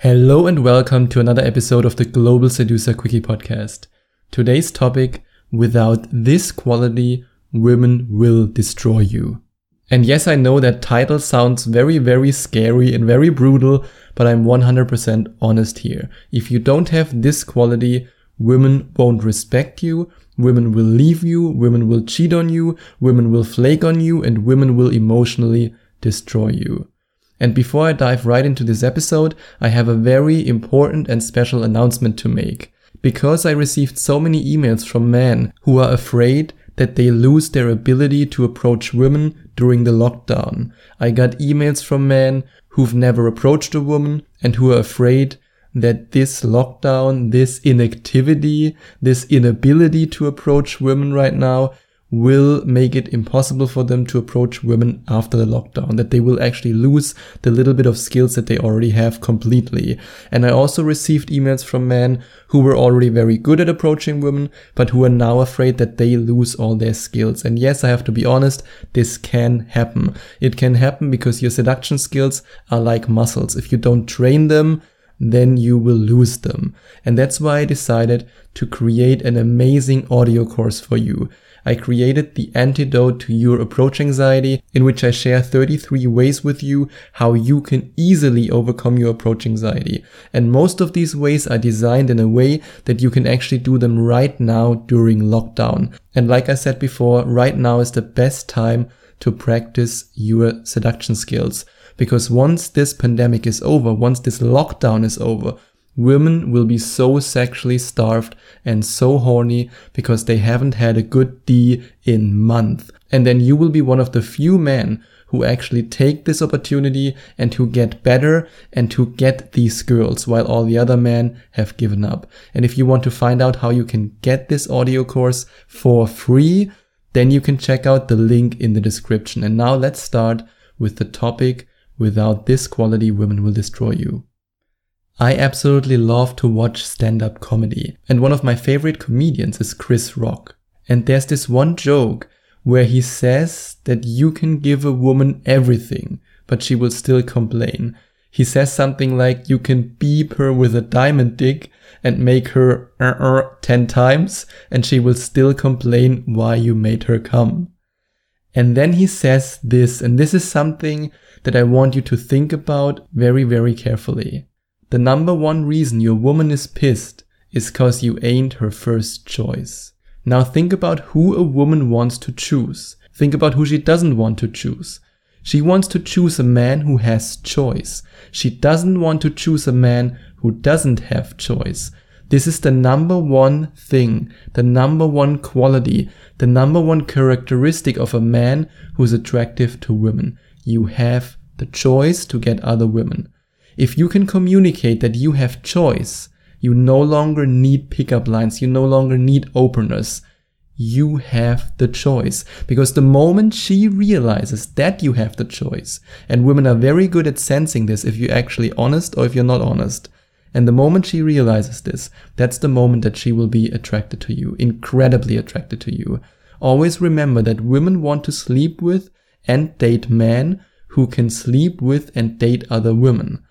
Hello and welcome to another episode of the Global Seducer Quickie podcast. Today's topic Without this quality, women will destroy you. And yes, I know that title sounds very, very scary and very brutal, but I'm 100% honest here. If you don't have this quality, women won't respect you, women will leave you, women will cheat on you, women will flake on you, and women will emotionally destroy you. And before I dive right into this episode, I have a very important and special announcement to make. Because I received so many emails from men who are afraid that they lose their ability to approach women during the lockdown. I got emails from men who've never approached a woman and who are afraid that this lockdown, this inactivity, this inability to approach women right now will make it impossible for them to approach women after the lockdown, that they will actually lose the little bit of skills that they already have completely. And I also received emails from men who were already very good at approaching women, but who are now afraid that they lose all their skills. And yes, I have to be honest, this can happen. It can happen because your seduction skills are like muscles. If you don't train them, then you will lose them. And that's why I decided to create an amazing audio course for you. I created the antidote to your approach anxiety in which I share 33 ways with you how you can easily overcome your approach anxiety. And most of these ways are designed in a way that you can actually do them right now during lockdown. And like I said before, right now is the best time to practice your seduction skills. Because once this pandemic is over, once this lockdown is over, Women will be so sexually starved and so horny because they haven't had a good D in months. And then you will be one of the few men who actually take this opportunity and who get better and who get these girls while all the other men have given up. And if you want to find out how you can get this audio course for free, then you can check out the link in the description. And now let's start with the topic without this quality women will destroy you. I absolutely love to watch stand up comedy, and one of my favorite comedians is Chris Rock. And there's this one joke where he says that you can give a woman everything, but she will still complain. He says something like you can beep her with a diamond dick and make her uh-uh 10 times, and she will still complain why you made her come. And then he says this, and this is something that I want you to think about very, very carefully. The number one reason your woman is pissed is cause you ain't her first choice. Now think about who a woman wants to choose. Think about who she doesn't want to choose. She wants to choose a man who has choice. She doesn't want to choose a man who doesn't have choice. This is the number one thing, the number one quality, the number one characteristic of a man who's attractive to women. You have the choice to get other women. If you can communicate that you have choice, you no longer need pickup lines, you no longer need openers. You have the choice. Because the moment she realizes that you have the choice, and women are very good at sensing this if you're actually honest or if you're not honest. And the moment she realizes this, that's the moment that she will be attracted to you, incredibly attracted to you. Always remember that women want to sleep with and date men who can sleep with and date other women.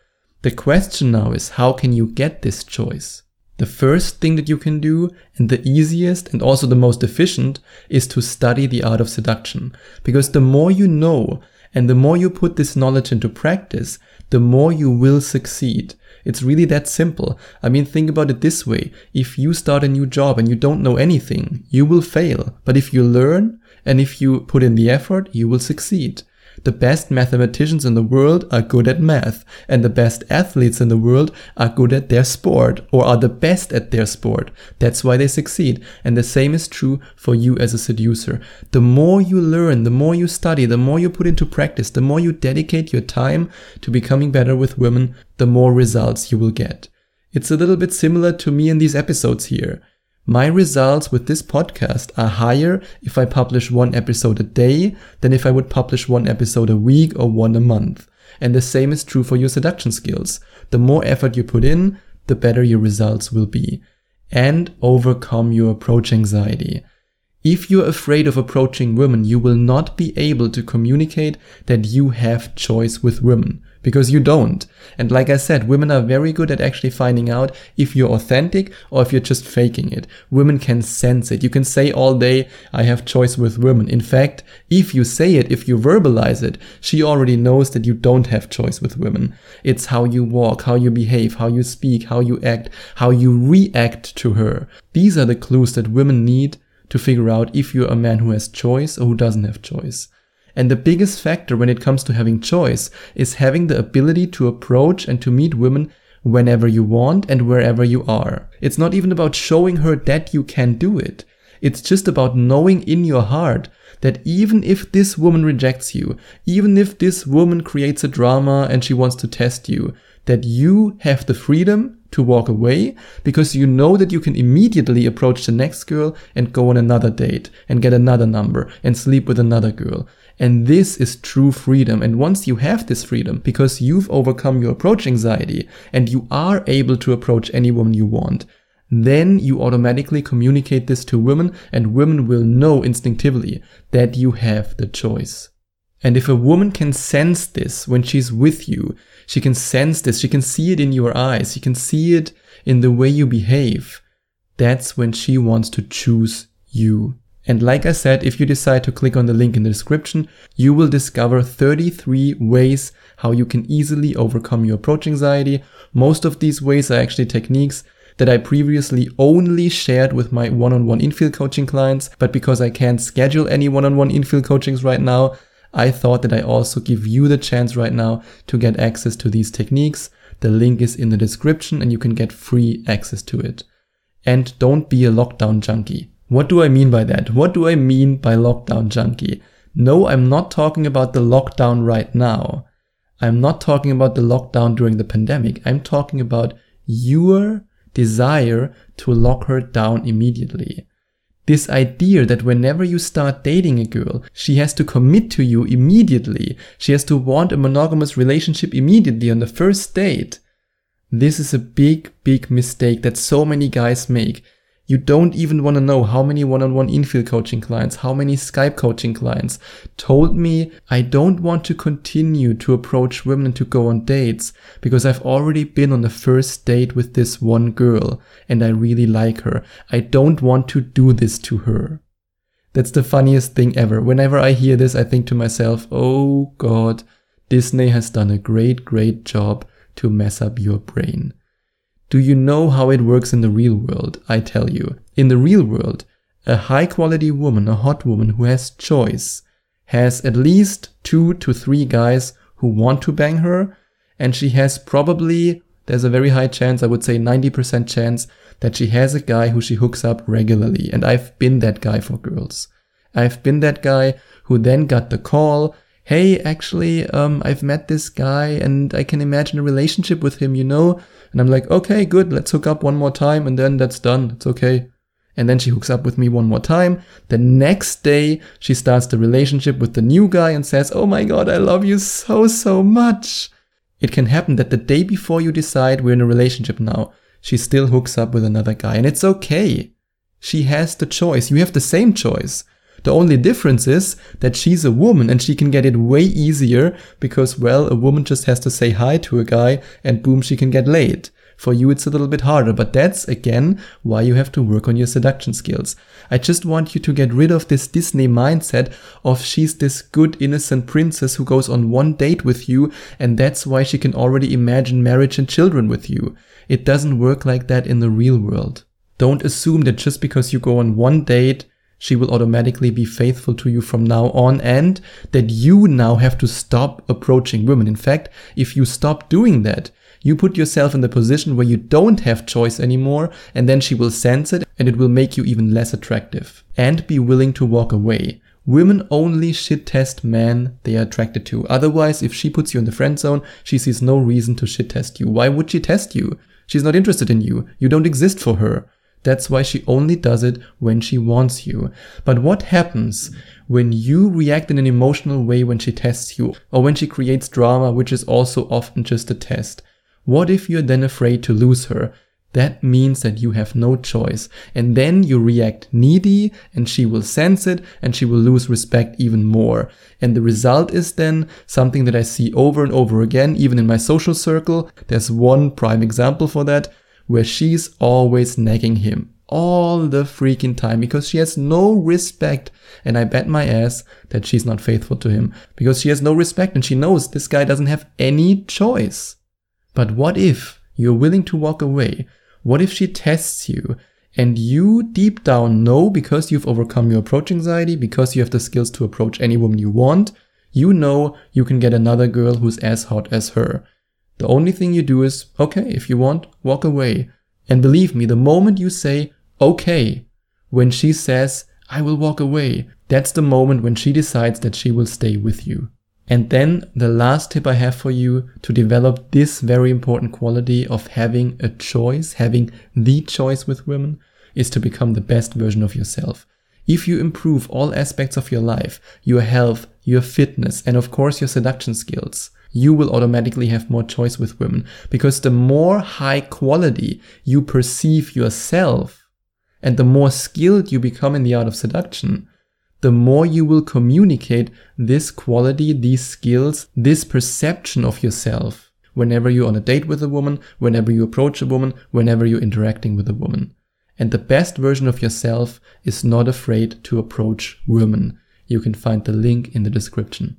The question now is how can you get this choice? The first thing that you can do, and the easiest and also the most efficient, is to study the art of seduction. Because the more you know, and the more you put this knowledge into practice, the more you will succeed. It's really that simple. I mean, think about it this way. If you start a new job and you don't know anything, you will fail. But if you learn and if you put in the effort, you will succeed. The best mathematicians in the world are good at math, and the best athletes in the world are good at their sport or are the best at their sport. That's why they succeed. And the same is true for you as a seducer. The more you learn, the more you study, the more you put into practice, the more you dedicate your time to becoming better with women, the more results you will get. It's a little bit similar to me in these episodes here. My results with this podcast are higher if I publish one episode a day than if I would publish one episode a week or one a month. And the same is true for your seduction skills. The more effort you put in, the better your results will be. And overcome your approach anxiety. If you're afraid of approaching women, you will not be able to communicate that you have choice with women because you don't. And like I said, women are very good at actually finding out if you're authentic or if you're just faking it. Women can sense it. You can say all day, I have choice with women. In fact, if you say it, if you verbalize it, she already knows that you don't have choice with women. It's how you walk, how you behave, how you speak, how you act, how you react to her. These are the clues that women need to figure out if you're a man who has choice or who doesn't have choice. And the biggest factor when it comes to having choice is having the ability to approach and to meet women whenever you want and wherever you are. It's not even about showing her that you can do it. It's just about knowing in your heart that even if this woman rejects you, even if this woman creates a drama and she wants to test you, that you have the freedom to walk away because you know that you can immediately approach the next girl and go on another date and get another number and sleep with another girl. And this is true freedom. And once you have this freedom, because you've overcome your approach anxiety and you are able to approach any woman you want, then you automatically communicate this to women and women will know instinctively that you have the choice. And if a woman can sense this when she's with you, she can sense this, she can see it in your eyes, she can see it in the way you behave, that's when she wants to choose you. And like I said, if you decide to click on the link in the description, you will discover 33 ways how you can easily overcome your approach anxiety. Most of these ways are actually techniques that I previously only shared with my one-on-one infield coaching clients, but because I can't schedule any one-on-one infield coachings right now, I thought that I also give you the chance right now to get access to these techniques. The link is in the description and you can get free access to it. And don't be a lockdown junkie. What do I mean by that? What do I mean by lockdown junkie? No, I'm not talking about the lockdown right now. I'm not talking about the lockdown during the pandemic. I'm talking about your desire to lock her down immediately. This idea that whenever you start dating a girl, she has to commit to you immediately. She has to want a monogamous relationship immediately on the first date. This is a big, big mistake that so many guys make. You don't even want to know how many one-on-one infield coaching clients, how many Skype coaching clients told me I don't want to continue to approach women to go on dates because I've already been on the first date with this one girl and I really like her. I don't want to do this to her. That's the funniest thing ever. Whenever I hear this, I think to myself, oh God, Disney has done a great, great job to mess up your brain. Do you know how it works in the real world? I tell you. In the real world, a high quality woman, a hot woman who has choice, has at least two to three guys who want to bang her, and she has probably, there's a very high chance, I would say 90% chance, that she has a guy who she hooks up regularly. And I've been that guy for girls. I've been that guy who then got the call hey, actually, um, I've met this guy and I can imagine a relationship with him, you know? And I'm like, okay, good, let's hook up one more time and then that's done. It's okay. And then she hooks up with me one more time. The next day, she starts the relationship with the new guy and says, Oh my God, I love you so, so much. It can happen that the day before you decide we're in a relationship now, she still hooks up with another guy and it's okay. She has the choice. You have the same choice. The only difference is that she's a woman and she can get it way easier because, well, a woman just has to say hi to a guy and boom, she can get laid. For you, it's a little bit harder, but that's again why you have to work on your seduction skills. I just want you to get rid of this Disney mindset of she's this good innocent princess who goes on one date with you and that's why she can already imagine marriage and children with you. It doesn't work like that in the real world. Don't assume that just because you go on one date, she will automatically be faithful to you from now on and that you now have to stop approaching women. In fact, if you stop doing that, you put yourself in the position where you don't have choice anymore and then she will sense it and it will make you even less attractive and be willing to walk away. Women only shit test men they are attracted to. Otherwise, if she puts you in the friend zone, she sees no reason to shit test you. Why would she test you? She's not interested in you. You don't exist for her. That's why she only does it when she wants you. But what happens when you react in an emotional way when she tests you or when she creates drama, which is also often just a test? What if you're then afraid to lose her? that means that you have no choice. And then you react needy and she will sense it and she will lose respect even more. And the result is then something that I see over and over again, even in my social circle. There's one prime example for that where she's always nagging him all the freaking time because she has no respect. And I bet my ass that she's not faithful to him because she has no respect and she knows this guy doesn't have any choice. But what if you're willing to walk away? What if she tests you and you deep down know because you've overcome your approach anxiety, because you have the skills to approach any woman you want, you know you can get another girl who's as hot as her. The only thing you do is, okay, if you want, walk away. And believe me, the moment you say, okay, when she says, I will walk away, that's the moment when she decides that she will stay with you. And then the last tip I have for you to develop this very important quality of having a choice, having the choice with women, is to become the best version of yourself. If you improve all aspects of your life, your health, your fitness, and of course your seduction skills, you will automatically have more choice with women because the more high quality you perceive yourself and the more skilled you become in the art of seduction, the more you will communicate this quality, these skills, this perception of yourself whenever you're on a date with a woman, whenever you approach a woman, whenever you're interacting with a woman. And the best version of yourself is not afraid to approach women. You can find the link in the description.